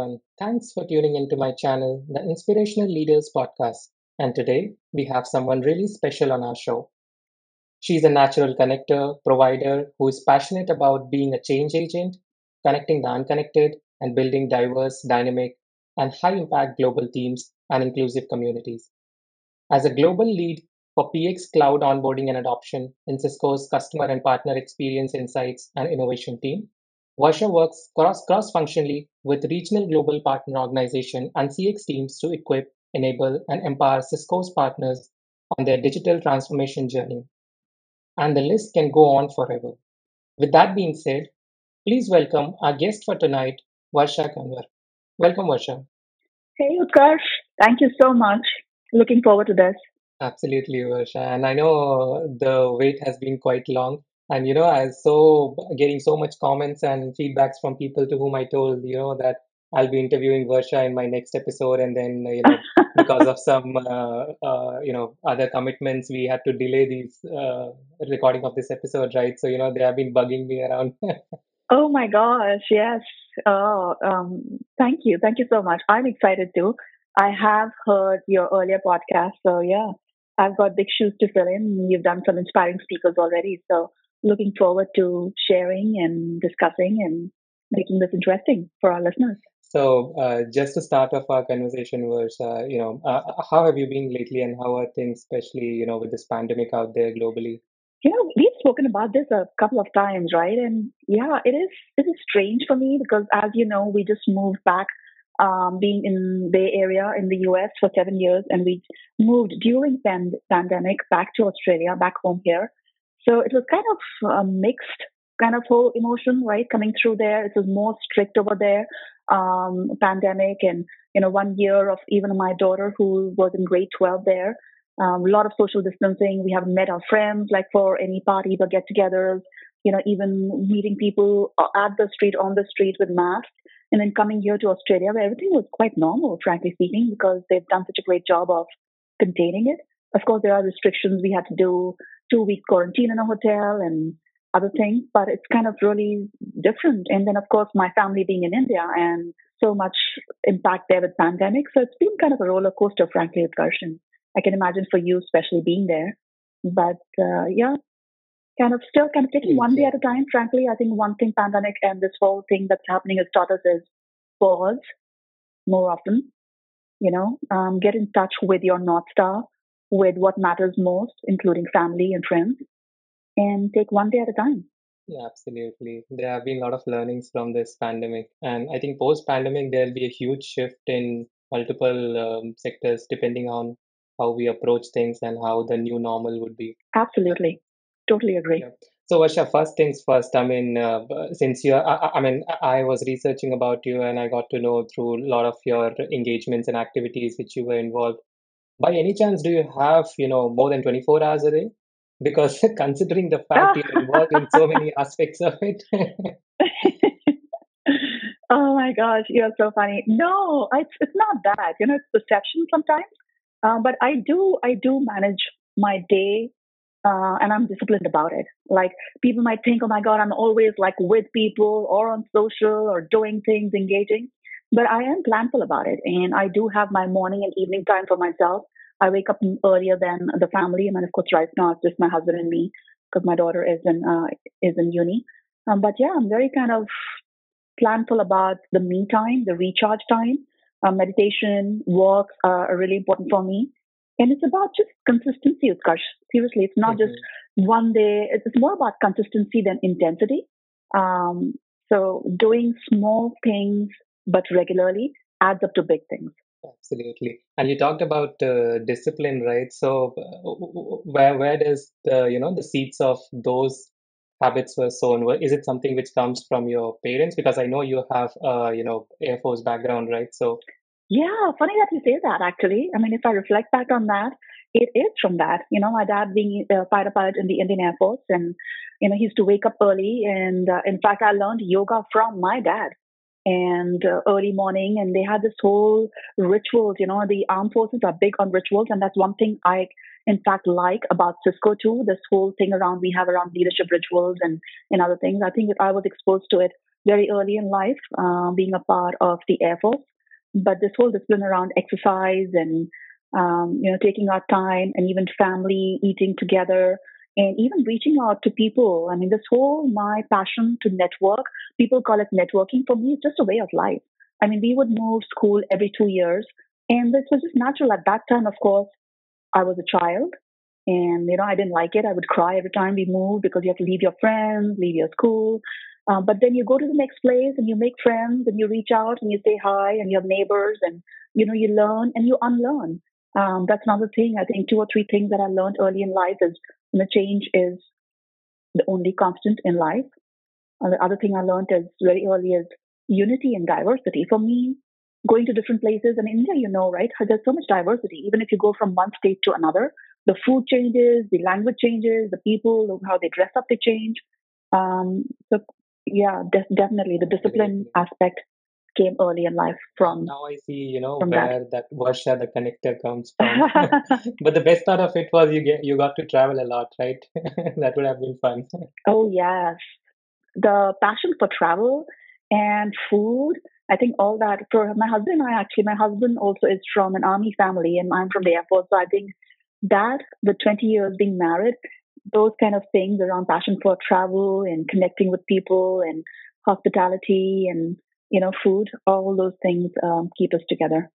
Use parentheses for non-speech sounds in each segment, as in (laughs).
everyone. Thanks for tuning into my channel, the Inspirational Leaders Podcast. And today we have someone really special on our show. She's a natural connector, provider who is passionate about being a change agent, connecting the unconnected, and building diverse, dynamic, and high impact global teams and inclusive communities. As a global lead for PX Cloud onboarding and adoption in Cisco's customer and partner experience insights and innovation team, Varsha works cross cross functionally with regional global partner organization and CX teams to equip, enable, and empower Cisco's partners on their digital transformation journey. And the list can go on forever. With that being said, please welcome our guest for tonight, Varsha Kanwar. Welcome, Varsha. Hey, Utkarsh. Thank you so much. Looking forward to this. Absolutely, Varsha. And I know the wait has been quite long. And you know, I was so getting so much comments and feedbacks from people to whom I told, you know, that I'll be interviewing Varsha in my next episode, and then you know, (laughs) because of some uh, uh, you know other commitments, we had to delay these uh, recording of this episode, right? So you know, they have been bugging me around. (laughs) oh my gosh, yes. Oh, um, thank you, thank you so much. I'm excited too. I have heard your earlier podcast, so yeah, I've got big shoes to fill in. You've done some inspiring speakers already, so looking forward to sharing and discussing and making this interesting for our listeners. So, uh, just to start off our conversation was, uh, you know, uh, how have you been lately, and how are things, especially, you know, with this pandemic out there globally? You know, we've spoken about this a couple of times, right? And yeah, it is it is strange for me because, as you know, we just moved back, um, being in Bay Area in the U.S. for seven years, and we moved during pand- pandemic back to Australia, back home here. So it was kind of a mixed kind of whole emotion, right? Coming through there. It was more strict over there, um, pandemic and, you know, one year of even my daughter who was in grade 12 there. Um, a lot of social distancing. We haven't met our friends like for any parties or get togethers, you know, even meeting people at the street, on the street with masks. And then coming here to Australia where everything was quite normal, frankly speaking, because they've done such a great job of containing it. Of course, there are restrictions. We had to do two week quarantine in a hotel and other things, but it's kind of really different. And then, of course, my family being in India and so much impact there with pandemic. So it's been kind of a roller coaster, frankly, with Karshan. I can imagine for you, especially being there. But uh, yeah, kind of still kind of taking one day at a time. Frankly, I think one thing pandemic and this whole thing that's happening has taught us is pause more often. You know, um, get in touch with your north star, with what matters most, including family and friends, and take one day at a time. Yeah, absolutely. There have been a lot of learnings from this pandemic. And I think post pandemic, there'll be a huge shift in multiple um, sectors depending on how we approach things and how the new normal would be. Absolutely. Totally agree. Yeah. So, Varsha, first things first. I mean, uh, since you, I, I, mean, I was researching about you, and I got to know through a lot of your engagements and activities which you were involved by any chance do you have you know more than 24 hours a day because (laughs) considering the fact you're involved in so many aspects of it (laughs) oh my gosh you're so funny no it's, it's not that you know it's perception sometimes uh, but i do i do manage my day uh, and I'm disciplined about it. Like people might think, oh my God, I'm always like with people or on social or doing things, engaging. But I am planful about it, and I do have my morning and evening time for myself. I wake up earlier than the family, and of course, right now it's just my husband and me because my daughter is in uh, is in uni. Um, but yeah, I'm very kind of planful about the me time, the recharge time. Uh, meditation, walks are really important for me. And it's about just consistency, Utkarsh. Seriously, it's not mm-hmm. just one day. It's more about consistency than intensity. Um, so doing small things but regularly adds up to big things. Absolutely. And you talked about uh, discipline, right? So uh, where where does the you know the seeds of those habits were sown? Is it something which comes from your parents? Because I know you have uh, you know Air Force background, right? So yeah, funny that you say that. Actually, I mean, if I reflect back on that, it is from that. You know, my dad being a fighter pilot in the Indian Air Force, and you know, he used to wake up early, and uh, in fact, I learned yoga from my dad and uh, early morning and they had this whole rituals you know the armed forces are big on rituals and that's one thing i in fact like about cisco too this whole thing around we have around leadership rituals and and other things i think that i was exposed to it very early in life, uh, being a part of the Air Force. But this whole discipline around exercise and um, you know taking our time and even family eating together and even reaching out to people. I mean, this whole my passion to network. People call it networking. For me, it's just a way of life. I mean, we would move school every two years, and this was just natural at that time. Of course, I was a child, and you know I didn't like it. I would cry every time we moved because you have to leave your friends, leave your school. Um, but then you go to the next place and you make friends and you reach out and you say hi and you have neighbors and you know you learn and you unlearn. Um, that's another thing. I think two or three things that I learned early in life is you know, change is the only constant in life. And the other thing I learned is very early is unity and diversity. For me, going to different places in India, you know, right? There's so much diversity. Even if you go from one state to another, the food changes, the language changes, the people, how they dress up, they change. Um, so yeah, de- definitely the discipline aspect came early in life from now i see you know where that. varsha the connector comes from. (laughs) (laughs) But the best part of it was you get you got to travel a lot right? (laughs) That would have been fun. Oh yes. The passion for travel and food i think all that for my husband and i actually my husband also is from an army family and i'm from the air force so i think that the 20 years being married those kind of things around passion for travel and connecting with people and hospitality and you know food all those things um, keep us together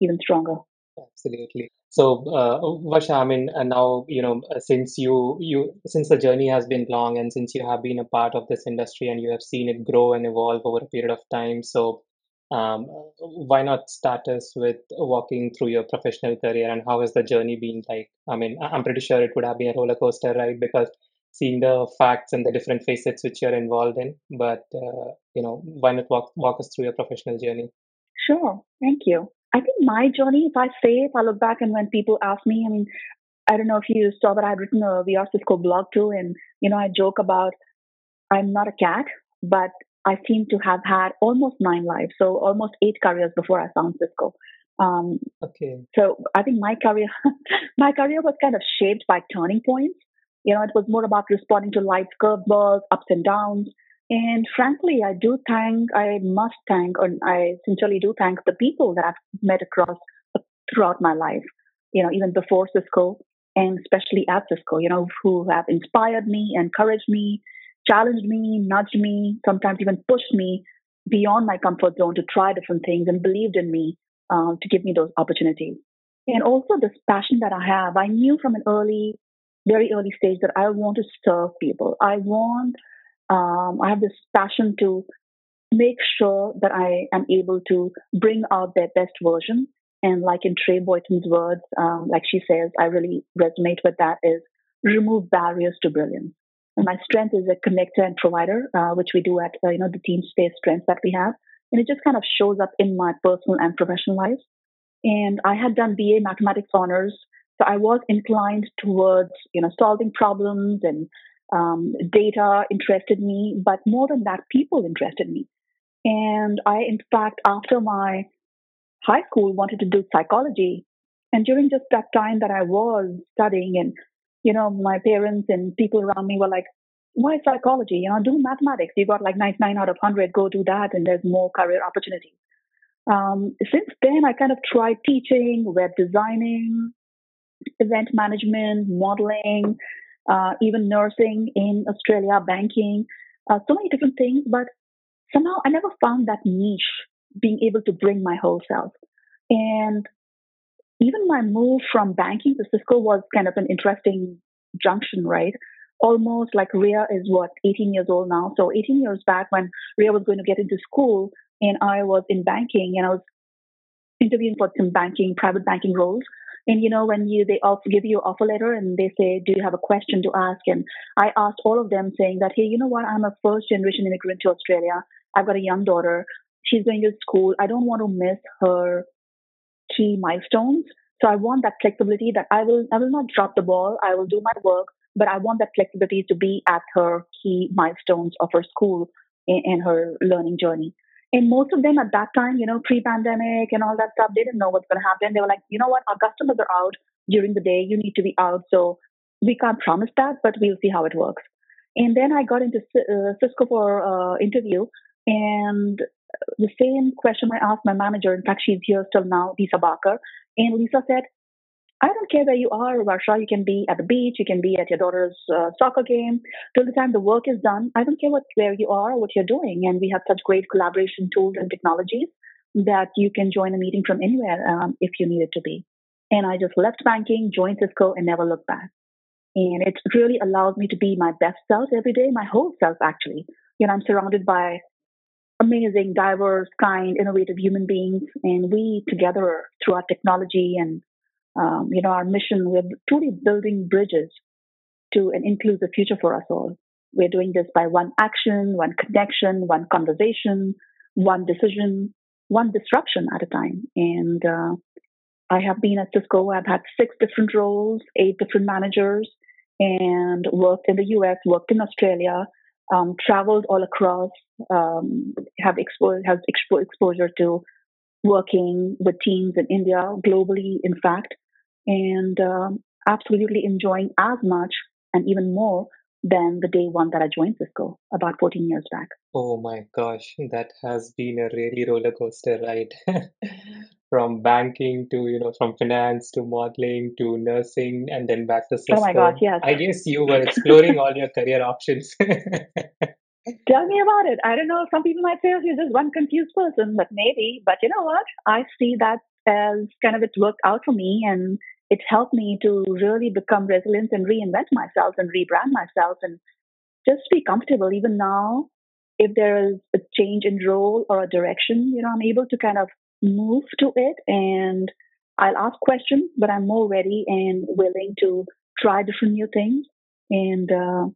even stronger absolutely so uh, Varsha, I mean, uh, now you know uh, since you you since the journey has been long and since you have been a part of this industry and you have seen it grow and evolve over a period of time, so um, why not start us with walking through your professional career and how has the journey been like? I mean, I'm pretty sure it would have been a roller coaster ride because seeing the facts and the different facets which you're involved in. But uh, you know, why not walk walk us through your professional journey? Sure. Thank you. I think my journey, if I say, if I look back and when people ask me, I mean, I don't know if you saw, but I had written a We Are Cisco blog too. And, you know, I joke about I'm not a cat, but I seem to have had almost nine lives. So almost eight careers before I found Cisco. Um, Okay. so I think my career, (laughs) my career was kind of shaped by turning points. You know, it was more about responding to life's curveballs, ups and downs. And frankly, I do thank, I must thank, and I sincerely do thank the people that I've met across throughout my life. You know, even before Cisco, and especially at Cisco. You know, who have inspired me, encouraged me, challenged me, nudged me, sometimes even pushed me beyond my comfort zone to try different things, and believed in me uh, to give me those opportunities. And also this passion that I have, I knew from an early, very early stage that I want to serve people. I want, um, I have this passion to make sure that I am able to bring out their best version. And like in Trey Boyton's words, um, like she says, I really resonate with that is remove barriers to brilliance. And my strength is a connector and provider, uh, which we do at, uh, you know, the team space strengths that we have. And it just kind of shows up in my personal and professional life. And I had done BA mathematics honors. So I was inclined towards, you know, solving problems and um, data interested me, but more than that, people interested me. And I, in fact, after my high school, wanted to do psychology. And during just that time that I was studying, and, you know, my parents and people around me were like, why psychology? You know, do mathematics. You got like 99 out of 100, go do that, and there's more career opportunities. Um, since then, I kind of tried teaching, web designing, event management, modeling, uh, even nursing in Australia, banking, uh, so many different things. But somehow I never found that niche being able to bring my whole self. And even my move from banking to Cisco was kind of an interesting junction, right? Almost like Ria is what, 18 years old now. So 18 years back when Ria was going to get into school and I was in banking and I was interviewing for some banking, private banking roles. And you know, when you they also give you an offer letter and they say, "Do you have a question to ask?" and I asked all of them saying that, "Hey, you know what? I'm a first generation immigrant to Australia. I've got a young daughter. She's going to school. I don't want to miss her key milestones. So I want that flexibility that I will I will not drop the ball. I will do my work, but I want that flexibility to be at her key milestones of her school and her learning journey. And most of them at that time, you know, pre-pandemic and all that stuff, they didn't know what's going to happen. They were like, you know what, our customers are out during the day. You need to be out, so we can't promise that, but we'll see how it works. And then I got into uh, Cisco for uh, interview, And the same question I asked my manager, in fact, she's here still now, Lisa Barker. And Lisa said, I don't care where you are, Varsha. You can be at the beach, you can be at your daughter's uh, soccer game. Till the time the work is done, I don't care what where you are or what you're doing. And we have such great collaboration tools and technologies that you can join a meeting from anywhere um, if you need it to be. And I just left banking, joined Cisco, and never looked back. And it really allows me to be my best self every day, my whole self actually. You know, I'm surrounded by amazing, diverse, kind, innovative human beings, and we together through our technology and um, you know our mission, we're truly building bridges to an inclusive future for us all. We're doing this by one action, one connection, one conversation, one decision, one disruption at a time. And uh, I have been at Cisco. I've had six different roles, eight different managers, and worked in the US, worked in Australia, um, traveled all across, um, have expo- has expo- exposure to working with teams in India, globally, in fact, and um, absolutely enjoying as much and even more than the day one that I joined Cisco about 14 years back. Oh my gosh, that has been a really roller coaster ride. (laughs) From banking to, you know, from finance to modeling to nursing and then back to Oh my gosh, Cisco. yes. I guess you were (laughs) exploring all your career options. (laughs) Tell me about it. I don't know. Some people might say oh, you're just one confused person, but maybe. But you know what? I see that as kind of it worked out for me and it's helped me to really become resilient and reinvent myself and rebrand myself and just be comfortable. Even now, if there is a change in role or a direction, you know, I'm able to kind of move to it and I'll ask questions, but I'm more ready and willing to try different new things and uh,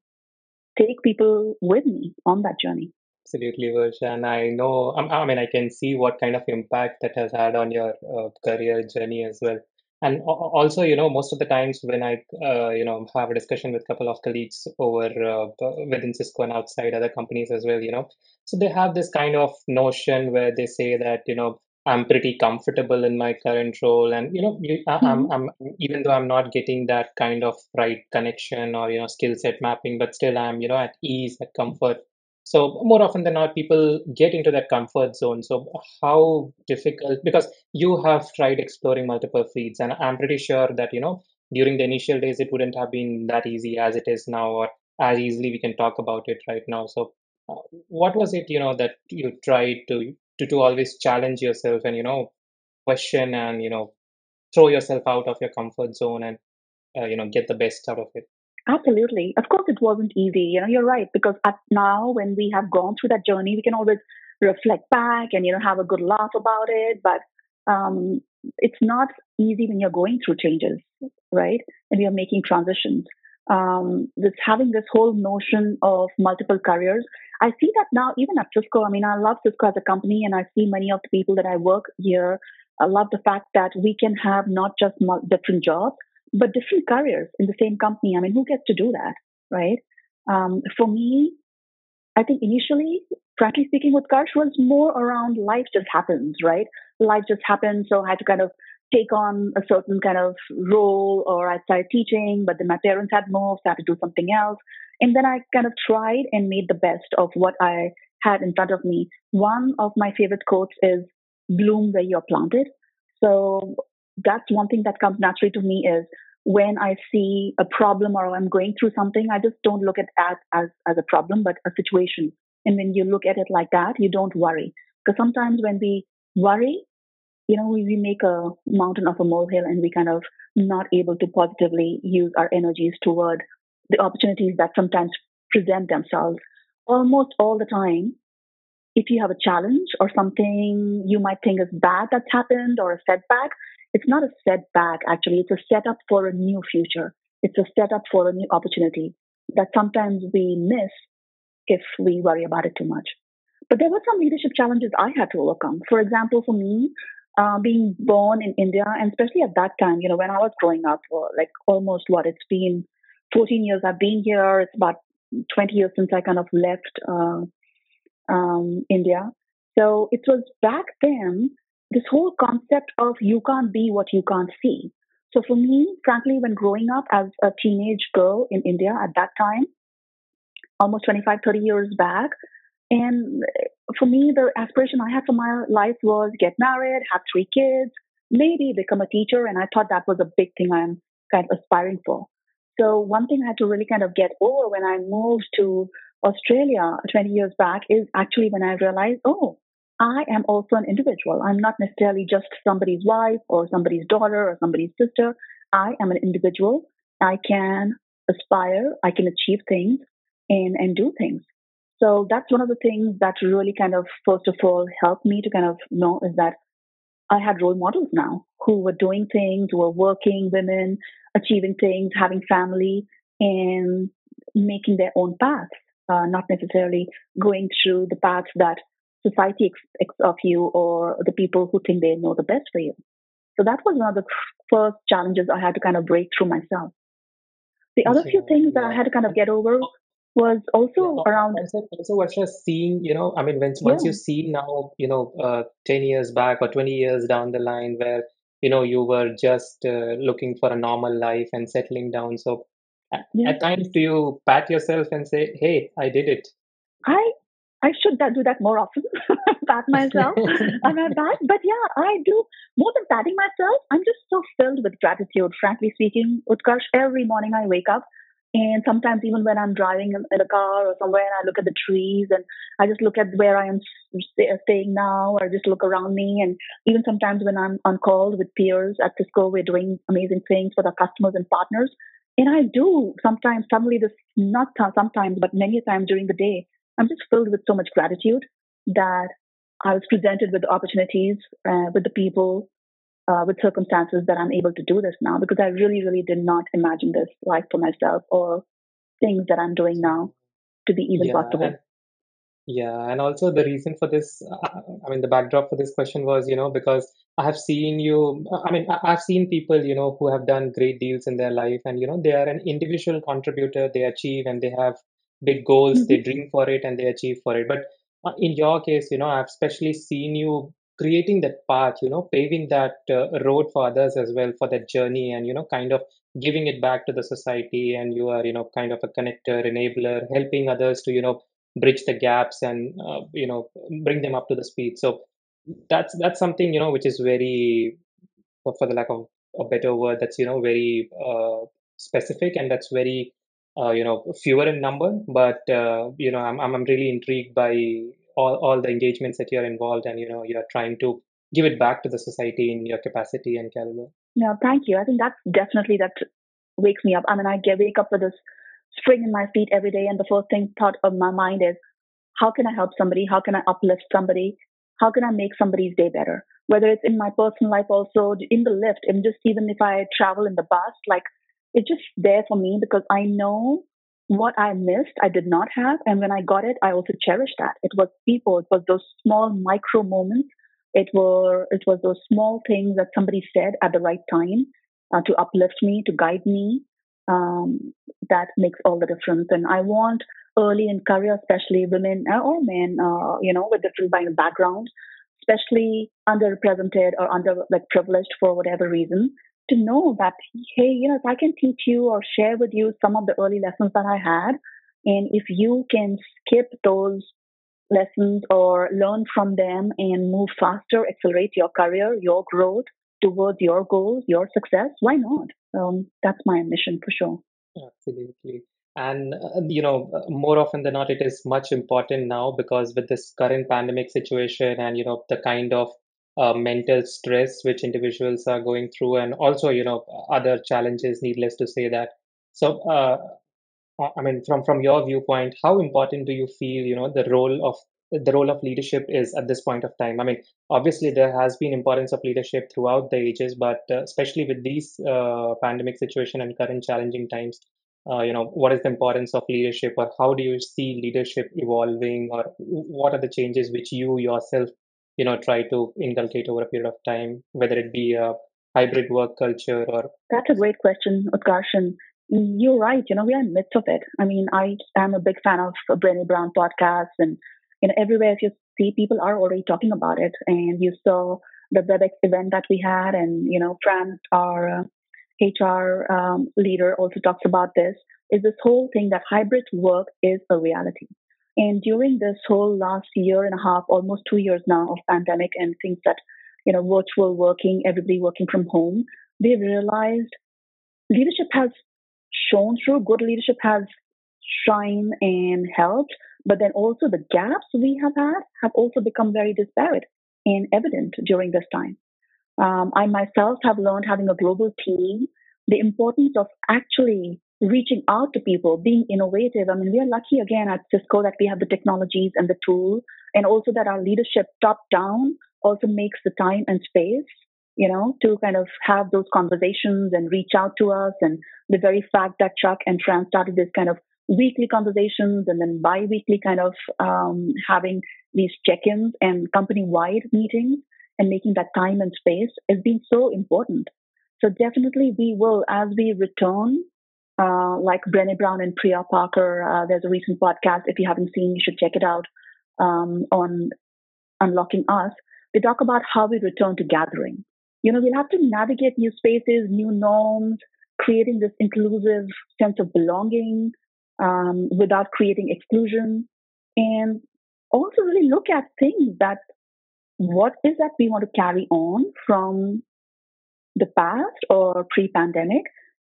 take people with me on that journey. Absolutely, Varsha. And I know, I mean, I can see what kind of impact that has had on your uh, career journey as well. And also, you know, most of the times when I, uh, you know, have a discussion with a couple of colleagues over uh, within Cisco and outside other companies as well, you know, so they have this kind of notion where they say that, you know, I'm pretty comfortable in my current role, and you know, you, I, hmm I'm, I'm even though I'm not getting that kind of right connection or you know skill set mapping, but still I'm, you know, at ease, at comfort. So more often than not, people get into that comfort zone. So how difficult? Because you have tried exploring multiple feeds, and I'm pretty sure that you know during the initial days it wouldn't have been that easy as it is now, or as easily we can talk about it right now. So uh, what was it, you know, that you tried to to to always challenge yourself and you know question and you know throw yourself out of your comfort zone and uh, you know get the best out of it? Absolutely. Of course, it wasn't easy. You know, you're right because at now when we have gone through that journey, we can always reflect back and you know have a good laugh about it. But um, it's not easy when you're going through changes, right? And you're making transitions. Um, this having this whole notion of multiple careers. I see that now even at Cisco. I mean, I love Cisco as a company, and I see many of the people that I work here. I love the fact that we can have not just different jobs but different careers in the same company. I mean, who gets to do that, right? Um, for me, I think initially, frankly speaking, Utkarsh was more around life just happens, right? Life just happens. so I had to kind of take on a certain kind of role, or I started teaching, but then my parents had moved, so I had to do something else, and then I kind of tried and made the best of what I had in front of me. One of my favorite quotes is "Bloom where you're planted." So that's one thing that comes naturally to me is when I see a problem or I'm going through something, I just don't look at it as, as a problem, but a situation. And when you look at it like that, you don't worry. Because sometimes when we worry, you know, we, we make a mountain of a molehill and we kind of not able to positively use our energies toward the opportunities that sometimes present themselves almost all the time. If you have a challenge or something you might think is bad that's happened or a setback, it's not a setback, actually. It's a setup for a new future. It's a setup for a new opportunity that sometimes we miss if we worry about it too much. But there were some leadership challenges I had to overcome. For example, for me, uh, being born in India, and especially at that time, you know, when I was growing up, or like almost what it's been 14 years I've been here. It's about 20 years since I kind of left uh, um, India. So it was back then this whole concept of you can't be what you can't see. So for me, frankly, when growing up as a teenage girl in India at that time, almost 25, 30 years back, And for me, the aspiration I had for my life was get married, have three kids, maybe become a teacher. And I thought that was a big thing I'm kind of aspiring for. So one thing I had to really kind of get over when I moved to Australia 20 years back is actually when I realized, oh, I am also an individual. I'm not necessarily just somebody's wife or somebody's daughter or somebody's sister. I am an individual. I can aspire, I can achieve things and, and do things. So that's one of the things that really kind of, first of all, helped me to kind of know is that I had role models now who were doing things, who were working, women, achieving things, having family, and making their own paths, uh, not necessarily going through the paths that society expects of you or the people who think they know the best for you. So that was one of the first challenges I had to kind of break through myself. The other few things that I had to kind of get over was also yeah, around. Also, also Varsha, seeing, you know, I mean, when, once yeah. you see now, you know, uh, 10 years back or 20 years down the line where, you know, you were just uh, looking for a normal life and settling down. So at, yeah. at times, do you pat yourself and say, hey, I did it? I I should do that more often, (laughs) pat myself on my (laughs) back. But yeah, I do more than patting myself. I'm just so filled with gratitude, frankly speaking. Utkarsh, every morning I wake up, and sometimes even when I'm driving in a car or somewhere, and I look at the trees, and I just look at where I am eh, staying now, or just look around me. And even sometimes when I'm on call with peers at Cisco, we're doing amazing things for our customers and partners. And I do sometimes, suddenly this, not sometimes, but many times during the day, I'm just filled with so much gratitude that I was presented with opportunities, uh, with the people, uh, with circumstances that I'm able to do this now because I really, really did not imagine this life for myself or things that I'm doing now to be even yeah, possible. And, yeah, and also the reason for this, uh, I mean, the backdrop for this question was, you know, because I have seen you, I mean, I've seen people, you know, who have done great deals in their life and, you know, they are an individual contributor, they achieve and they have big goals mm-hmm. they dream for it and they achieve for it but uh, in your case you know i've especially seen you creating that path you know paving that uh, road for others as well for that journey and you know kind of giving it back to the society and you are you know kind of a connector enabler helping others to you know bridge the gaps and uh, you know bring them up to the speed so that's that's something you know which is very for the lack of a better word that's you know very uh, specific and that's very uh, you know fewer in number but uh, you know I'm, I'm really intrigued by all, all the engagements that you're involved and you know you're trying to give it back to the society in your capacity and caliber. Yeah thank you. I think that's definitely that wakes me up. I mean i get wake up with this spring in my feet every day and the first thing thought of my mind is how can i help somebody? How can i uplift somebody? How can i make somebody's day better? Whether it's in my personal life also in the lift and just even if i travel in the bus like it's just there for me because I know what I missed, I did not have. And when I got it, I also cherished that. It was people, it was those small micro moments. It were it was those small things that somebody said at the right time uh, to uplift me, to guide me. Um, that makes all the difference. And I want early in career, especially women or men, uh, you know, with different backgrounds, especially underrepresented or under like privileged for whatever reason, to know that, hey, you know, if I can teach you or share with you some of the early lessons that I had, and if you can skip those lessons or learn from them and move faster, accelerate your career, your growth towards your goals, your success, why not? Um, that's my mission for sure. Absolutely. And, uh, you know, uh, more often than not, it is much important now because with this current pandemic situation and, you know, the kind of uh, mental stress which individuals are going through and also you know other challenges needless to say that. So uh, i mean from from your viewpoint how important do you feel you know the role of the role of leadership is at this point of time? I mean obviously there has been importance of leadership throughout the ages but uh, especially with these uh, pandemic situation and current challenging times uh, you know what is the importance of leadership or how do you see leadership evolving or what are the changes which you yourself you know try to inculcate over a period of time whether it be a hybrid work culture or that's a great question utkarshan you're right you know we are in the midst of it. I mean i am a big fan of Brené Brown podcasts and you know everywhere you see people are already talking about it and you saw the webex event that we had and you know fran our uh, hr um, leader also talks about this is this whole thing that hybrid work is a reality And during this whole last year and a half, almost two years now of pandemic and things that, you know, virtual working, everybody working from home, they've realized leadership has shown through, good leadership has shine and helped, but then also the gaps we have had have also become very disparate and evident during this time. Um, I myself have learned having a global team, the importance of actually reaching out to people, being innovative. I mean, we are lucky again at Cisco that we have the technologies and the tools, and also that our leadership top down also makes the time and space, you know, to kind of have those conversations and reach out to us. And the very fact that Chuck and Fran started this kind of weekly conversations and then bi-weekly kind of um, having these check-ins and company-wide meetings and making that time and space has been so important. So definitely we will, as we return, uh, like Brené Brown and Priya Parker, uh, there's a recent podcast. If you haven't seen, you should check it out um, on Unlocking Us. They talk about how we return to gathering. You know, we'll have to navigate new spaces, new norms, creating this inclusive sense of belonging, um, without creating exclusion, and also really look at things that what is that we want to carry on from the past or pre-pandemic,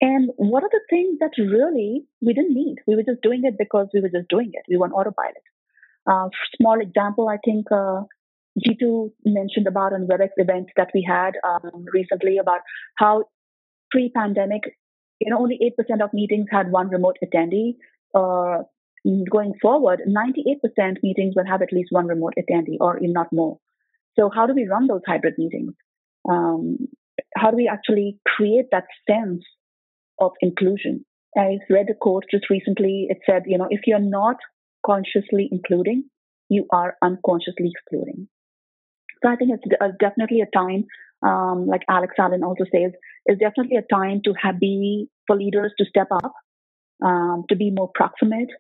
and what are the things that really we didn't need? We were just doing it because we were just doing it. We were on autopilot. Uh, small example, I think uh, Jeetu mentioned about an WebEx event that we had um, recently about how pre-pandemic, you know, only 8% of meetings had one remote attendee uh, going forward, 98% meetings will have at least one remote attendee or if not more. So how do we run those hybrid meetings? Um, how do we actually create that sense of inclusion? I read a quote just recently. It said, you know, if you're not consciously including, you are unconsciously excluding. So I think it's definitely a time, um, like Alex Allen also says, it's definitely a time to have be for leaders to step up um, to be more proximate,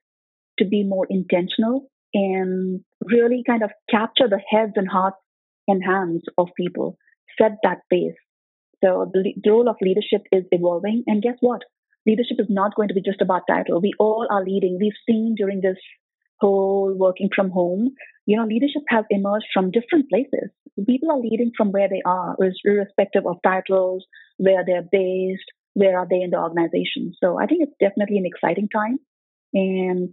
to be more intentional, and really kind of capture the heads and hearts and hands of people, set that pace. So the, the role of leadership is evolving. And guess what? Leadership is not going to be just about title. We all are leading. We've seen during this whole working from home, you know, leadership has emerged from different places. People are leading from where they are, irrespective of titles, where they're based, where are they in the organization. So I think it's definitely an exciting time and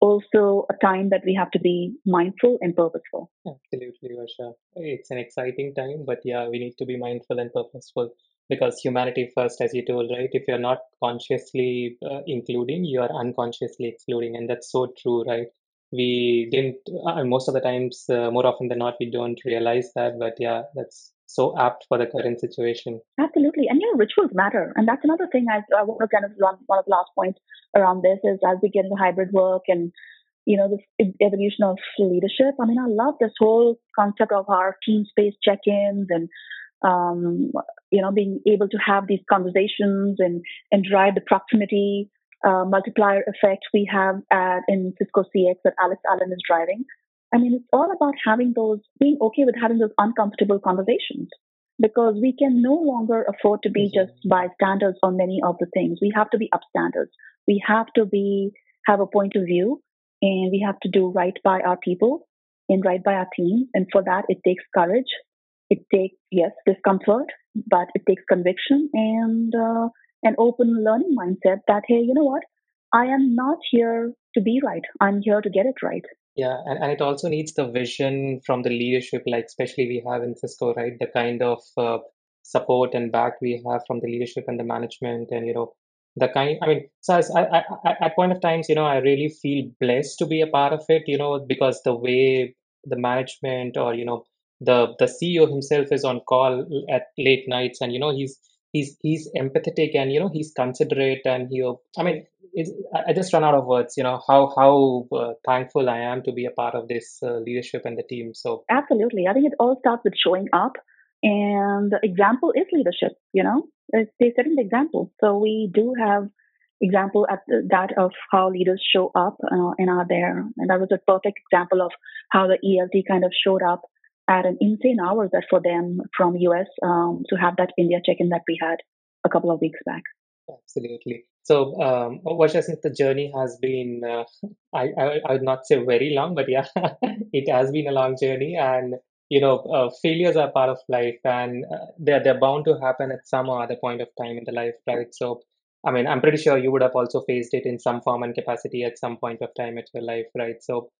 also a time that we have to be mindful and purposeful. Absolutely, Varsha. It's an exciting time, but yeah, we need to be mindful and purposeful because humanity first, as you told, right? If you're not consciously uh, including, you are unconsciously excluding. And that's so true, right? We didn't, uh, most of the times, uh, more often than not, we don't realize that. But yeah, that's so apt for the current situation. Absolutely. And, you know, rituals matter. And that's another thing I, I want to kind of run one of the last points around this is as we get into hybrid work and, you know, this evolution of leadership. I mean, I love this whole concept of our team space check-ins and, um, you know, being able to have these conversations and, and drive the proximity uh, multiplier effect we have at, in Cisco CX that Alex Allen is driving. I mean, it's all about having those, being okay with having those uncomfortable conversations because we can no longer afford to be just bystanders on many of the things. We have to be upstanders. We have to be, have a point of view and we have to do right by our people and right by our team. And for that, it takes courage. It takes, yes, discomfort, but it takes conviction and uh, an open learning mindset that, hey, you know what? I am not here to be right. I'm here to get it right. Yeah, and, and it also needs the vision from the leadership, like especially we have in Cisco, right? The kind of uh, support and back we have from the leadership and the management, and you know, the kind. I mean, so as I, I, at point of times, you know, I really feel blessed to be a part of it, you know, because the way the management or you know the the CEO himself is on call at late nights, and you know, he's he's he's empathetic and you know he's considerate and he i mean i just run out of words you know how how uh, thankful i am to be a part of this uh, leadership and the team so absolutely i think it all starts with showing up and the example is leadership you know they're setting the example so we do have example at the, that of how leaders show up uh, and are there and that was a perfect example of how the elt kind of showed up at an insane hours that for them from US um, to have that India check-in that we had a couple of weeks back. Absolutely. So, um, Varsha, since the journey has been, uh, (laughs) I, I, I would not say very long, but yeah, (laughs) it has been a long journey. And, you know, uh, failures are part of life and uh, they're, they're bound to happen at some or other point of time in the life, right? So, I mean, I'm pretty sure you would have also faced it in some form and capacity at some point of time at your life, right? So,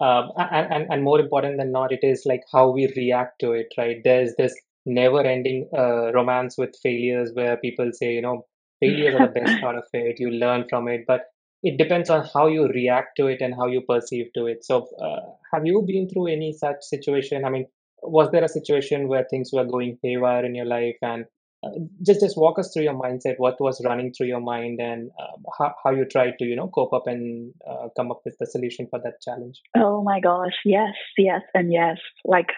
um, and, and, and more important than not, it is like how we react to it, right? There's this never ending uh, romance with failures where people say, you know, failures are the best (laughs) part of it. You learn from it. But it depends on how you react to it and how you perceive to it. So uh, have you been through any such situation? I mean was there a situation where things were going haywire in your life? And uh, just just walk us through your mindset what was running through your mind and uh, how, how you tried to you know cope up and uh, come up with the solution for that challenge? Oh my gosh, yes, yes, and yes. Like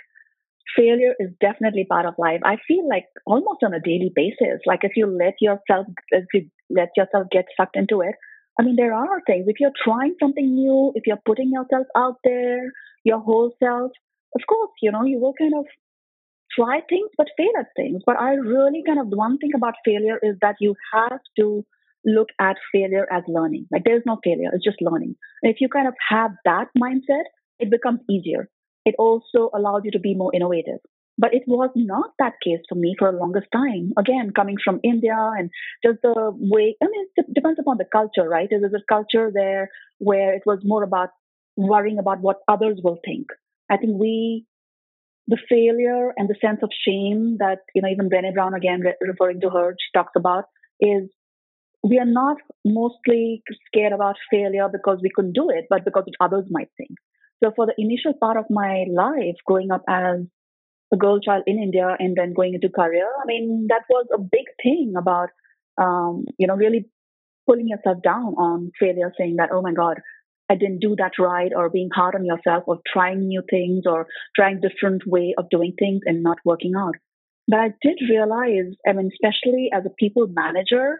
failure is definitely part of life. I feel like almost on a daily basis. Like if you let yourself, if you let yourself get sucked into it. I mean, there are things. If you're trying something new, if you're putting yourself out there, your whole self, of course, you know, you will kind of try things but fail at things. But I really kind of one thing about failure is that you have to look at failure as learning. Like there's no failure, it's just learning. And if you kind of have that mindset, it becomes easier. It also allows you to be more innovative. But it was not that case for me for the longest time. Again, coming from India and just the way, I mean, it depends upon the culture, right? There's a culture there where it was more about worrying about what others will think. I think we the failure and the sense of shame that you know even Brené Brown again re- referring to her she talks about is we are not mostly scared about failure because we couldn't do it, but because what others might think. So for the initial part of my life, growing up as a girl child in India and then going into career, I mean that was a big thing about um, you know really pulling yourself down on failure, saying that oh my god, I didn't do that right, or being hard on yourself, or trying new things, or trying different way of doing things and not working out. But I did realize, I mean, especially as a people manager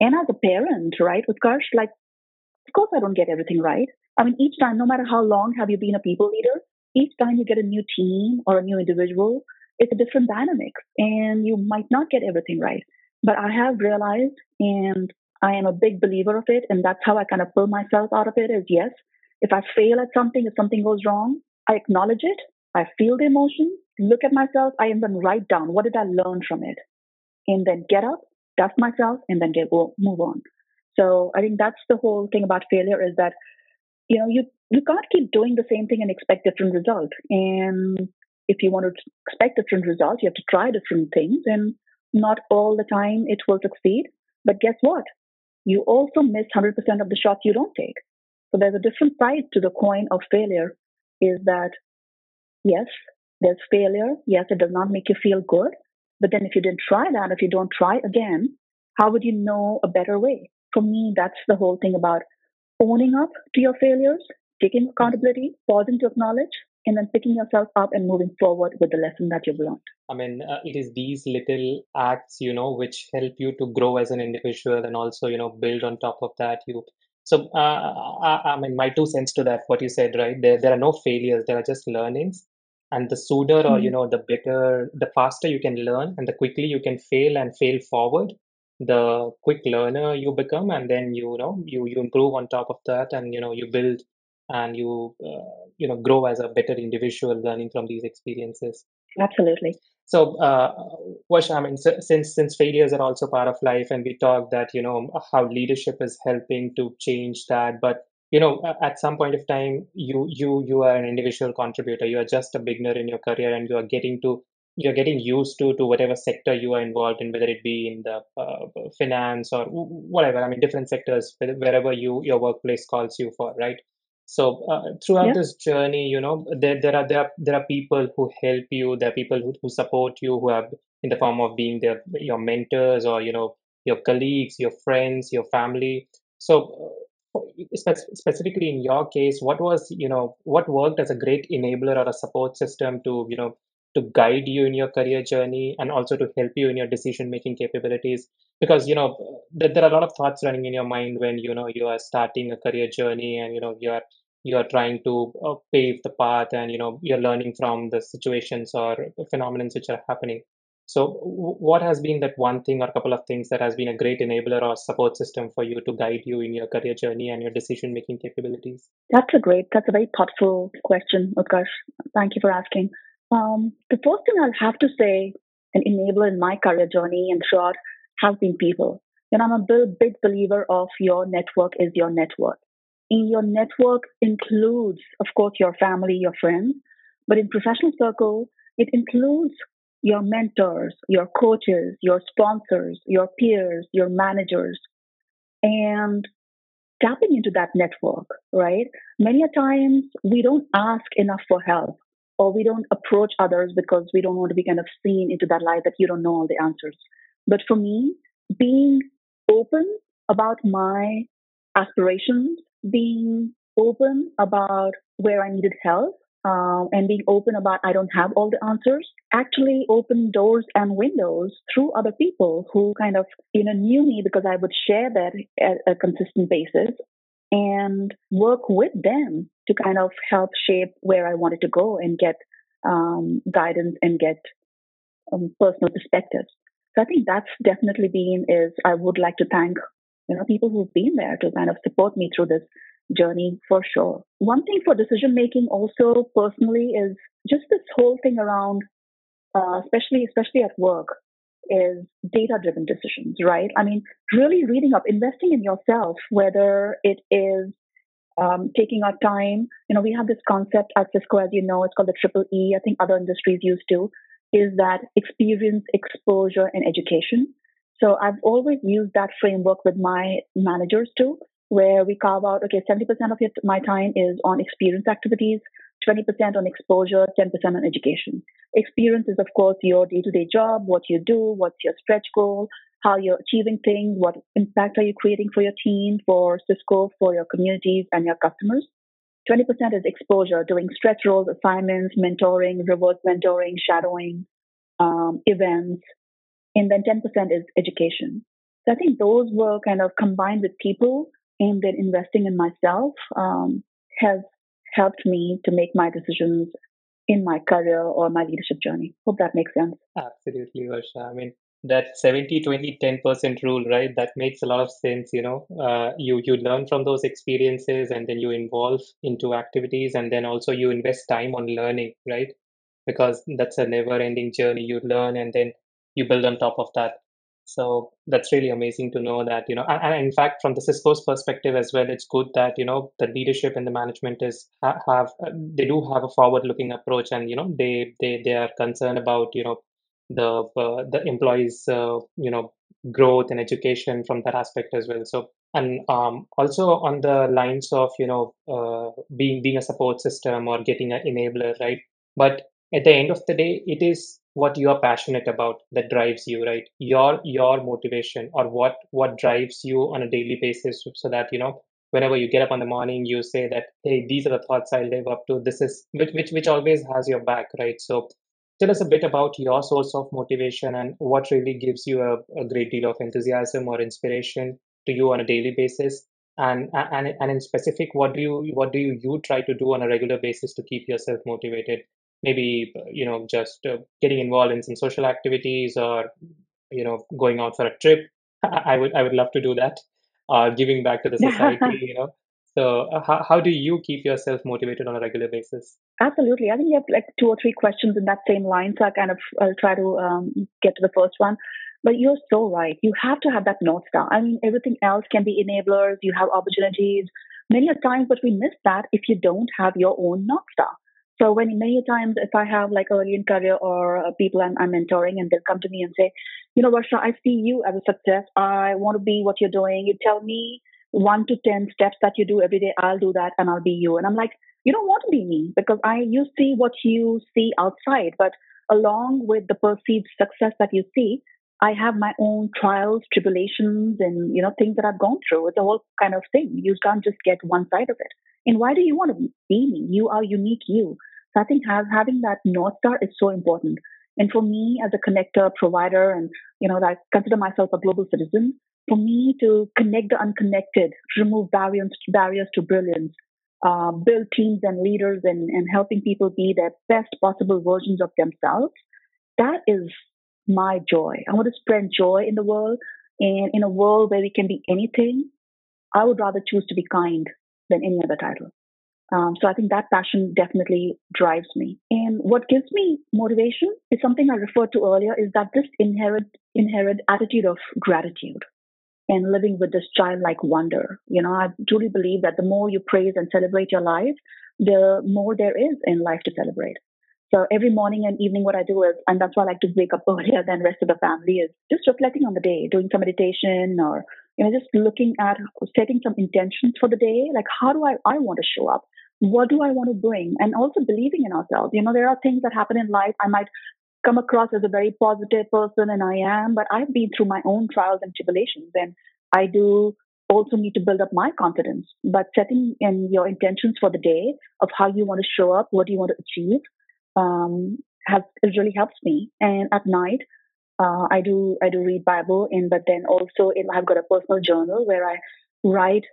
and as a parent, right, with Utkarsh, like, of course I don't get everything right. I mean, each time, no matter how long have you been a people leader, each time you get a new team or a new individual, it's a different dynamic and you might not get everything right. But I have realized, and I am a big believer of it, and that's how I kind of pull myself out of it is yes, if I fail at something, if something goes wrong, I acknowledge it, I feel the emotion, look at myself, I then write down what did I learn from it, and then get up, dust myself, and then get move on. So I think that's the whole thing about failure is that you know you you can't keep doing the same thing and expect different results. And if you want to expect different results, you have to try different things, and not all the time it will succeed. But guess what? You also miss 100% of the shots you don't take. So there's a different side to the coin of failure. Is that yes, there's failure. Yes, it does not make you feel good. But then if you didn't try that, if you don't try again, how would you know a better way? For me, that's the whole thing about owning up to your failures, taking accountability, pausing to acknowledge, and then picking yourself up and moving forward with the lesson that you've learned. I mean, uh, it is these little acts, you know, which help you to grow as an individual and also, you know, build on top of that. You so, uh, I, I mean, my two cents to that, what you said, right? There, there are no failures. There are just learnings, and the sooner or you Mm, know, the better, the faster you can learn, and the quickly you can fail and fail forward, the quick learner you become, and then you know, you you improve on top of that, and you know, you build and you uh, you know, grow as a better individual, learning from these experiences. absolutely. So, uh, Vash, I mean, since since failures are also part of life, and we talk that you know how leadership is helping to change that, but you know, at some point of time, you you you are an individual contributor. You are just a beginner in your career, and you are getting to you're getting used to to whatever sector you are involved in, whether it be in the uh, finance or whatever. I mean, different sectors, wherever you your workplace calls you for, right? So uh, throughout Yeah. this journey, you know, there there are there are, there are people who help you. There are people who, who support you, who are in the form of being their your mentors or you know your colleagues, your friends, your family. So uh, spe- specifically in your case, what was you know what worked as a great enabler or a support system to you know to guide you in your career journey and also to help you in your decision making capabilities because you know there, there are a lot of thoughts running in your mind when you know you are starting a career journey and you know you are you are trying to uh, pave the path and you know you're learning from the situations or phenomena which are happening So, what has been that one thing or couple of things that has been a great enabler or support system for you to guide you in your career journey and your decision making capabilities? That's a great, that's a very thoughtful question, Utkarsh. Thank you for asking. Um, the first thing I'll have to say, an enabler in my career journey and throughout, has been people. And I'm a big believer of your network is your network. In your network includes, of course, your family, your friends, but in professional circle, it includes your mentors, your coaches, your sponsors, your peers, your managers, and tapping into that network, right? Many a times we don't ask enough for help or we don't approach others because we don't want to be kind of seen into that light that you don't know all the answers. But for me, being open about my aspirations, being open about where I needed help, um, and being open about I don't have all the answers actually opened doors and windows through other people who kind of you know knew me because I would share that at a consistent basis and work with them to kind of help shape where I wanted to go and get um, guidance and get um, personal perspectives. So I think that's definitely been is I would like to thank you know people who've been there to kind of support me through this journey for sure. One thing for decision making also personally is just this whole thing around, uh, especially especially at work, is data driven decisions, right? I mean, really reading up, investing in yourself, whether it is um, taking our time. You know, we have this concept at Cisco, as you know, it's called the triple E. I think other industries use too. Is that experience, exposure, and education? So I've always used that framework with my managers too where we carve out, okay, 70% of your, my time is on experience activities, 20% on exposure, 10% on education. Experience is, of course, your day to day job, what you do, what's your stretch goal, how you're achieving things, what impact are you creating for your team, for Cisco, for your communities, and your customers. 20% is exposure, doing stretch roles, assignments, mentoring, reverse mentoring, shadowing, um, events. And then 10% is education. So I think those were kind of combined with people aimed at investing in myself um, has helped me to make my decisions in my career or my leadership journey. Hope that makes sense. Absolutely, Varsha. I mean, that 70 20 10% rule right? That makes a lot of sense you know? Uh, you you learn from those experiences and then you involve into activities and then also you invest time on learning right? Because that's a never ending journey. You learn and then you build on top of that. So that's really amazing to know that, you know, and, in fact, from the Cisco's perspective as well, it's good that, you know, the leadership and the management is have, have uh, they do have a forward looking approach and, you know, they, they, they are concerned about, you know, the, uh, the employees, uh, you know, growth and education from that aspect as well. So, and um, also on the lines of, you know, uh, being, being a support system or getting an enabler, right? But at the end of the day, it is what you are passionate about that drives you right your your motivation or what what drives you on a daily basis so that you know whenever you get up in the morning you say that hey these are the thoughts i live up to this is which which, which always has your back right so tell us a bit about your source of motivation and what really gives you a, a great deal of enthusiasm or inspiration to you on a daily basis? And and and in specific what do you what do you, you try to do on a regular basis to keep yourself motivated? Maybe you know just uh, getting involved in some social activities or you know going out for a trip. I would i would love to do that uh, giving back to the (laughs) society you know so uh, how, how do you keep yourself motivated on a regular basis? Absolutely. I think you have like two or three questions in that same line so i kind of i'll try to um, get to the first one. But you're so right. You have to have that north star. I mean everything else can be enablers. You have opportunities. Many a times but we miss that if you don't have your own north star. So when many times if I have like early in career or uh, people I'm, I'm, mentoring and they'll come to me and say, you know, Varsha, I see you as a success. I want to be what you're doing. You tell me one to 10 steps that you do every day. I'll do that and I'll be you. And I'm like, you don't want to be me because I, you see what you see outside, but along with the perceived success that you see, I have my own trials, tribulations, and you know things that I've gone through. It's a whole kind of thing. You can't just get one side of it. And why do you want to be me? You are unique, you. So I think have, having that north star is so important. And for me, as a connector, provider, and you know, I consider myself a global citizen. For me to connect the unconnected, remove barriers barriers to brilliance, uh, build teams and leaders, and, and helping people be their best possible versions of themselves. That is my joy. I want to spread joy in the world. And in a world where we can be anything, I would rather choose to be kind than any other title. Um, so I think that passion definitely drives me. And what gives me motivation is something I referred to earlier is that this inherent, inherent attitude of gratitude and living with this childlike wonder. You know, I truly believe that the more you praise and celebrate your life, the more there is in life to celebrate. So every morning and evening, what I do is, and that's why I like to wake up (laughs) earlier than rest of the family, is just reflecting on the day, doing some meditation or, you know, just looking at setting some intentions for the day. Like, how do I, I want to show up? What do I want to bring? And also believing in ourselves. You know, there are things that happen in life. I might come across as a very positive person and I am, but I've been through my own trials and tribulations and I do also need to build up my confidence. But setting in your intentions for the day of how you want to show up, what you want to achieve, um, has it really helps me. And at night, uh, I do I do read Bible, and but then also I've got a personal journal where I write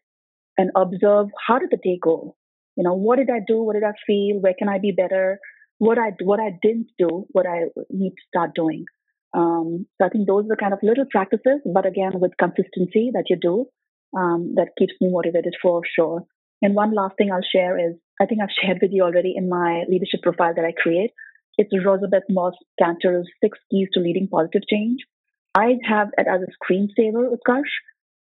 and observe how did the day go. You know, what did I do? What did I feel? Where can I be better? What I what I didn't do, what I need to start doing. Um, so I think those are kind of little practices, but again with consistency that you do, um, that keeps me motivated for sure. And one last thing I'll share is I think I've (laughs) shared with you already in my leadership profile that I create. It's Rosabeth Moss Kanter's Six Keys to Leading Positive Change. I have it as a screensaver, Utkarsh.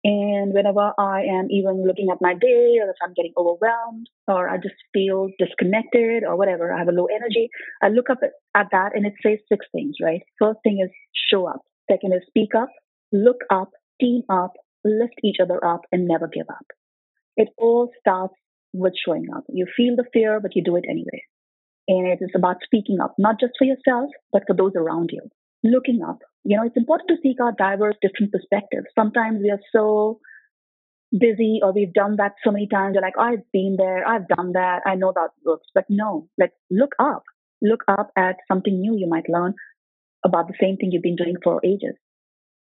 And whenever I am even looking at my day, or if I'm getting overwhelmed, or I just feel disconnected, or whatever, I have a low energy, I look up at that and it says six things, right? First thing is show up. Second is speak up, look up, team up, lift each other up, and never give up. It all starts with showing up. You feel the fear, but you do it anyway. And it is about speaking up, not just for yourself, but for those around you. Looking up. You know, it's important to seek out diverse, different perspectives. Sometimes we are so busy or we've done that so many times. You're like, I've been there, I've done that, I know that works. But no, like look up. Look up at something new you might learn about the same thing you've been doing for ages.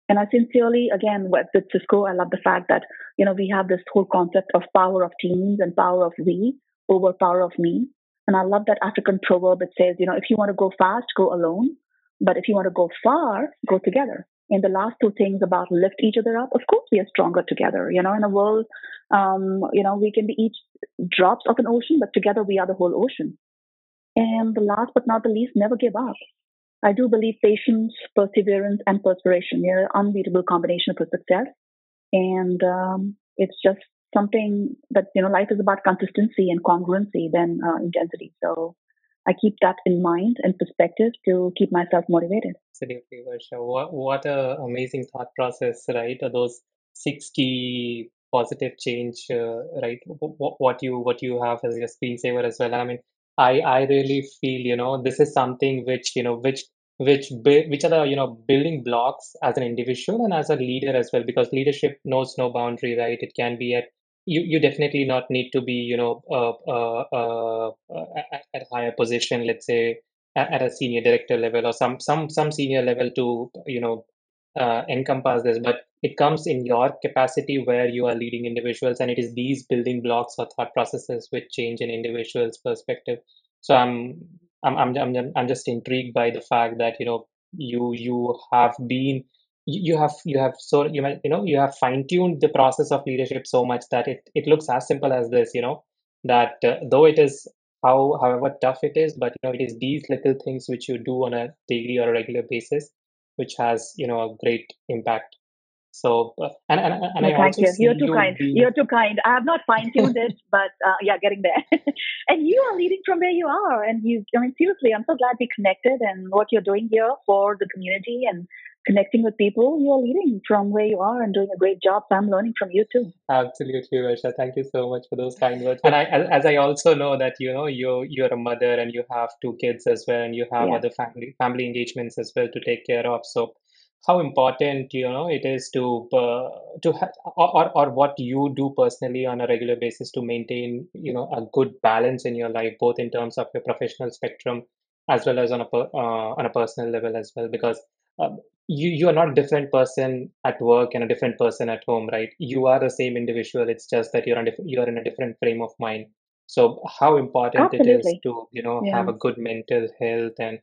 And I sincerely, again, with, Cisco, I love the fact that, you know, we have this whole concept of power of teams and power of we over power of me. And I love that African proverb that says, you know, if you want to go fast, go alone. But if you want to go far, go together. And the last two things about lift each other up, of course, we are stronger together. You know, in a world, um, you know, we can be each drops of an ocean, but together we are the whole ocean. And the last but not the least, never give up. I do believe patience, perseverance, and perspiration are an unbeatable combination for success. And um, it's just something that, you know, life is about consistency and congruency than uh, intensity. So I keep that in mind and perspective to keep myself motivated. Absolutely, Varsha. What, what a amazing thought process, right? Those six key positive change, uh, right? What, what you what you have as your screensaver as well. I mean, I I really feel you know this is something which you know which which which are the you know building blocks as an individual and as a leader as well because leadership knows no boundary right it can be at you you definitely not need to be you know uh, uh, uh, at, a higher position let's say at, a senior director level or some some some senior level to you know encompass this. But it comes in your capacity where you are leading individuals and it is these building blocks or thought processes which change an individual's perspective. So i'm i'm i'm, I'm, I'm just intrigued by the fact that you know you you have been you have you have so you might you know you have fine tuned the process of leadership so much that it it looks as simple as this you know that uh, though it is how however tough it is but you know it is these little things which you do on a daily or a regular basis which has you know a great impact so, uh, and, and, and I thank you. You're too you kind. Being... You're too kind. I have not fine tuned it, but uh, yeah, getting there. (laughs) and you are leading from where you are. And you, I mean, seriously, I'm so glad we connected and what you're doing here for the community and connecting with people. You're leading from where you are and doing a great job. So I'm learning from you too. Absolutely, Varsha. Thank you so much for those kind words. And I, as I also know that you know you you're a mother and you have two kids as well, and you have yeah. other family family engagements as well to take care of. So how important you know it is to uh, to ha- or, or what you do personally on a regular basis to maintain you know a good balance in your life both in terms of your professional spectrum as well as on a per, uh, on a personal level as well because uh, you you are not a different person at work and a different person at home right you are the same individual it's just that you're on diff- you're in a different frame of mind so how important Absolutely. it is to you know yeah. have a good mental health and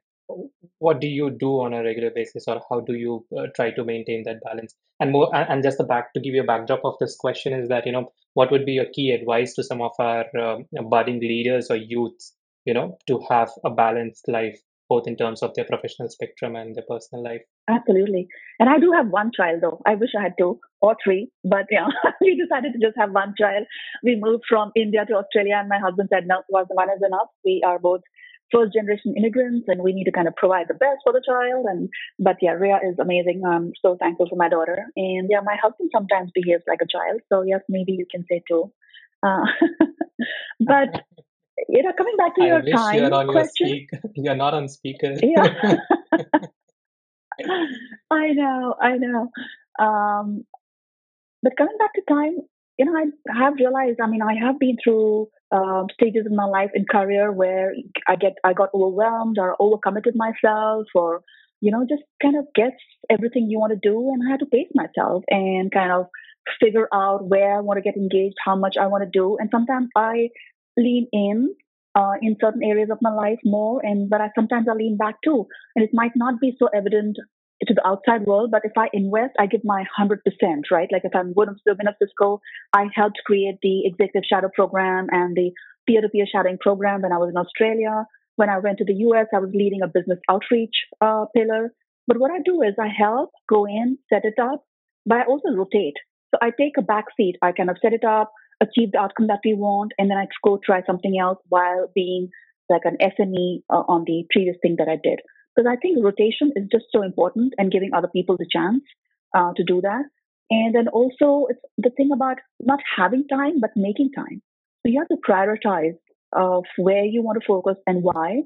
what do you do on a regular basis, or how do you uh, try to maintain that balance? And more, and, and just the back to give you a backdrop of this question is that you know what would be your key advice to some of our um, budding leaders or youths, you know, to have a balanced life both in terms of their professional spectrum and their personal life. Absolutely. And I do have one child though. I wish I had two or three, but yeah, (laughs) we decided to just have one child. We moved from India to Australia and my husband said, no, was one is enough. We are both first generation immigrants and we need to kind of provide the best for the child. And, but yeah, Rhea is amazing. I'm so thankful for my daughter. And yeah, my husband sometimes behaves like a child. So yes, maybe you can say too. Uh, (laughs) but (laughs) you know, coming back to I your time you're on your question. speak. (laughs) You're not on speaker. Yeah. (laughs) (laughs) I know, I know. Um, but coming back to time, you know, I have realized. I mean, I have been through um, stages in my life and career where I get I got overwhelmed or overcommitted myself, or you know, just kind of gets everything you want to do, and I had to pace myself and kind of figure out where I want to get engaged, how much I want to do, and sometimes I lean in uh, in certain areas of my life more, and but I sometimes I lean back too, and it might not be so evident to the outside world, but if I invest, I give my hundred percent, right? Like if I'm going to We Are Cisco, I helped create the executive shadow program and the peer-to-peer shadowing program when I was in Australia. When I went to the US, I was leading a business outreach uh, pillar. But what I do is I help go in, set it up, but I also rotate. So I take a back seat. I kind of set it up, achieve the outcome that we want, and then I go try something else while being like an SME uh, on the previous thing that I did. Because I think rotation is just so important and giving other people the chance uh, to do that. And then also, it's the thing about not having time, but making time. So you have to prioritize of where you want to focus and why.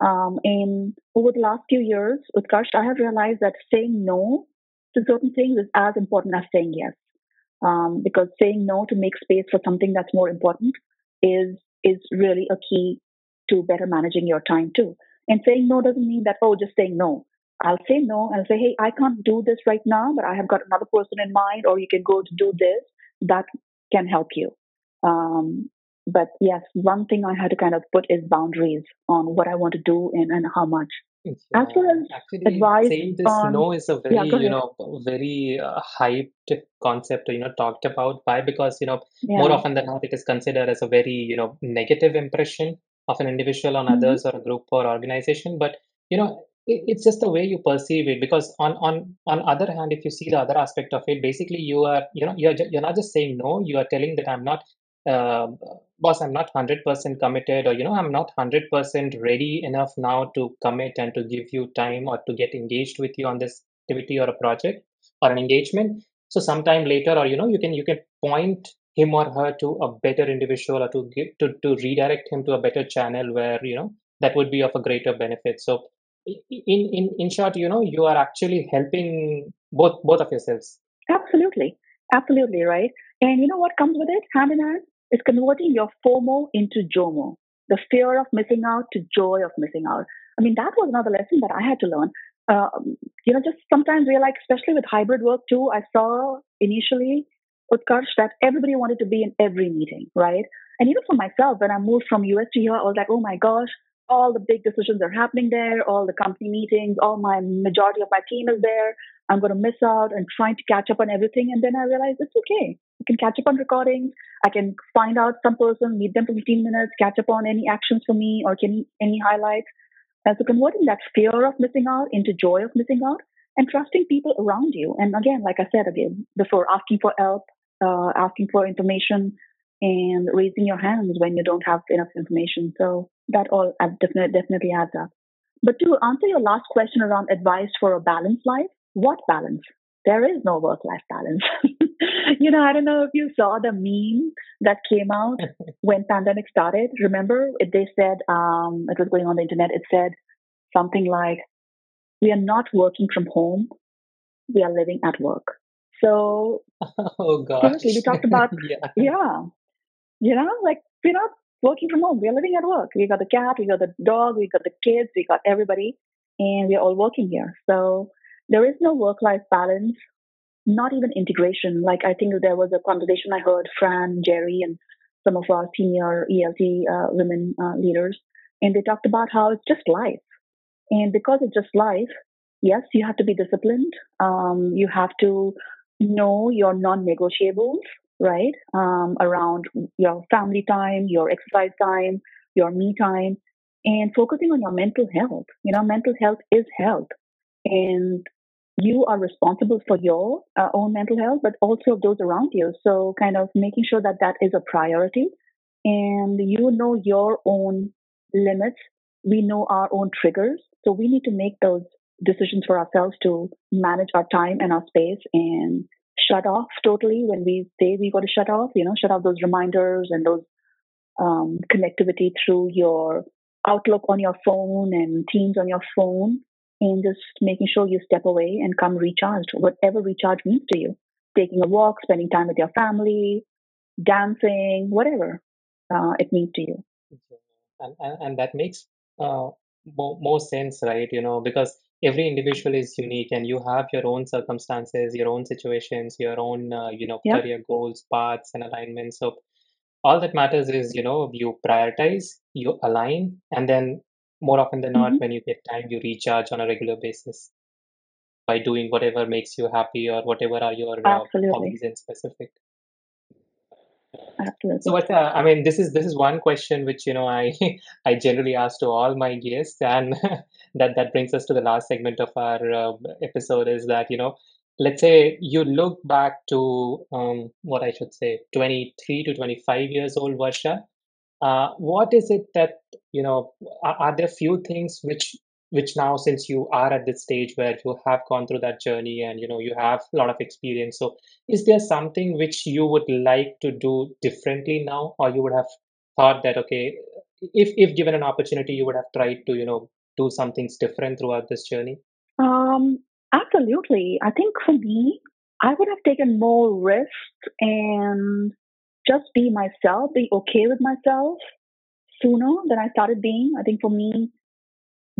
Um, and over the last few years, Utkarsh, I have realized that saying no to certain things is as important as saying yes um, because saying no to make space for something that's more important is is really a key to better managing your time too. And saying no doesn't mean that oh, just saying no. I'll say no and I'll say, hey, I can't do this right now, but I have got another person in mind, or you can go to do this. That can help you. Um, but yes, one thing I had to kind of put is boundaries on what I want to do and, and how much. Yeah, As far as actually, advice saying this on, no is a very, go you know, very uh, hyped concept, you know, talked about. Why? Because, you know, more often than not, it is considered as a very, you know, negative impression of an individual on hmm others or a group or organization. But, you know, it, it's just the way you perceive it. Because on on on other hand, if you see the other aspect of it, basically you are, you know, you're you're not just saying no, you are telling that I'm not uh, boss, I'm not 100% committed, or you know, I'm not 100% ready enough now to commit and to give you time or to get engaged with you on this activity or a project or an engagement. So sometime later, or you know, you can you can point him or her to a better individual or to to, to redirect him to a better channel where you know that would be of a greater benefit. So in in in short, you know, you are actually helping both both of yourselves. Absolutely. Absolutely, right? And you know what comes with it, hand in hand? Is converting your FOMO into JOMO, the fear of missing out to joy of missing out. I mean, that was another lesson that I had to learn. Um, you know, just sometimes we're like, especially with hybrid work too, I saw initially, Utkarsh, that everybody wanted to be in every meeting, right? And even for myself, when I moved from US to here, I was like, oh my gosh, all the big decisions are happening there, all the company meetings, all my majority of my team is there I'm going to miss out and trying to catch up on everything. And then I realized it's okay. I can catch up on recordings. I can find out some person, meet them for 15 minutes, catch up on any actions for me or any, any highlights. And so converting that fear of missing out into joy of missing out and trusting people around you. And again, like I said again before, asking for help, uh, asking for information, and raising your hands when you don't have enough information. So that all definitely definitely adds up. But to answer your last question around advice for a balanced life, what balance? There is no work life balance. (laughs) you know, I don't know if you saw the meme that came out (laughs) when pandemic started. Remember, it, they said um, it was going on the internet. It said something like, "We are not working from home. We are living at work." So (laughs) Oh seriously, we talked about Yeah. yeah, you know, like we're not working from home. We're living at work. We got the cat, we got the dog, we got the kids, we got everybody, and we're all working here. So there is no work life balance, not even integration. Like I think there was a conversation I heard Fran, Jerry, and some of our senior ELT uh, women uh, leaders, and they talked about how it's just life. And because it's just life, yes, you have to be disciplined. Um, you have to know your non-negotiables, right? Um, around your family time, your exercise time, your me time, and focusing on your mental health. You know, mental health is health, and you are responsible for your uh, own mental health, but also of those around you. So, kind of making sure that that is a priority, and you know your own limits. We know our own triggers, so we need to make those decisions for ourselves to manage our time and our space and shut off totally when we say we got to shut off, you know, shut off those reminders and those um, connectivity through your Outlook on your phone and Teams on your phone, and just making sure you step away and come recharged, whatever recharge means to you. Taking a walk, spending time with your family, dancing, whatever uh, it means to you. And, and, and that makes uh, more, more sense, right? You know, because every individual is unique and you have your own circumstances your own situations your own uh, you know Yep. career goals paths and alignments so all that matters is you know you prioritize you align and then more often than not hmm when you get time you recharge on a regular basis by doing whatever makes you happy or whatever are your uh, hobbies in specific so Absolutely. what uh, I mean, this is this is one question which you know (laughs) I I generally ask to all my guests, and (laughs) that that brings us to the last segment of our uh, episode is that you know, let's say you look back to um, what I should say, 23 to 25 years old Varsha. Uh, what is it that you know? Are, are there few things which which now, since you are at this stage where you have gone through that journey and you know you have a lot of experience, so is there something which you would like to do differently now, or you would have thought that okay, if if given an opportunity, you would have tried to you know do some things different throughout this journey? Um, absolutely. I think for me, I would have taken more risk and just be myself, be okay with myself sooner than I started being. I think for me,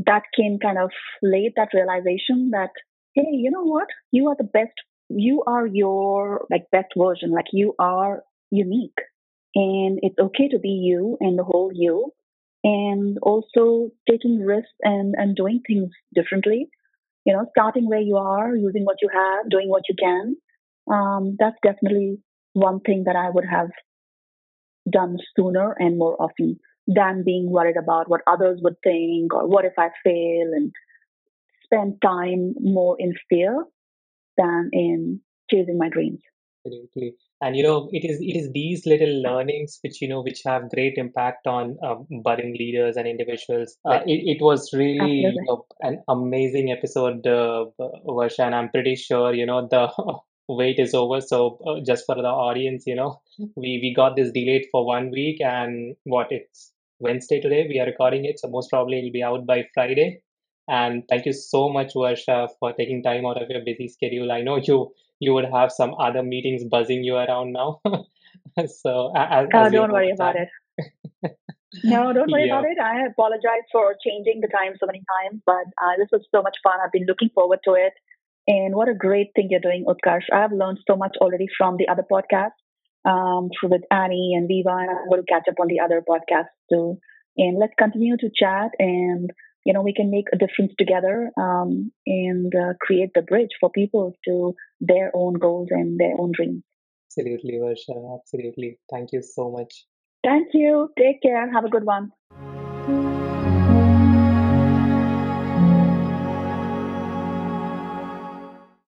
that came kind of late, that realization that, hey, you know what? You are the best. You are your like best version. Like you are unique. And it's okay to be you and the whole you. And also taking risks and, and doing things differently. You know, starting where you are, using what you have, doing what you can. Um, that's definitely one thing that I would have done sooner and more often than being worried about what others would think or what if I fail and spend time more in fear than in chasing my dreams. Absolutely. And you know, it is it is these little learnings which you know which have great impact on um, budding leaders and individuals. Uh, it, it was really you know, an amazing episode, uh, Varsha, and I'm pretty sure you know the (laughs) wait is over. So uh, just for the audience, you know, we we got this delayed for one week, and what it's Wednesday today. We are recording it, so most probably it'll be out by Friday. And thank you so much, Varsha, for taking time out of your busy schedule. I know you you would have some other meetings buzzing you around now. (laughs) so as, Uh, as don't worry about time. it. No, don't worry (laughs) Yeah, about it. I apologize for changing the time so many times, but uh, this was so much fun. I've been looking forward to it. And what a great thing you're doing, Utkarsh. I have learned so much already from the other podcasts um, with Annie and Viva, and I'm going to catch up on the other podcasts too. And let's continue to chat, and you know we can make a difference together um, and uh, create the bridge for people to their own goals and their own dreams. absolutely, Varsha. Absolutely. Thank you so much. Thank you. Take care. Have a good one.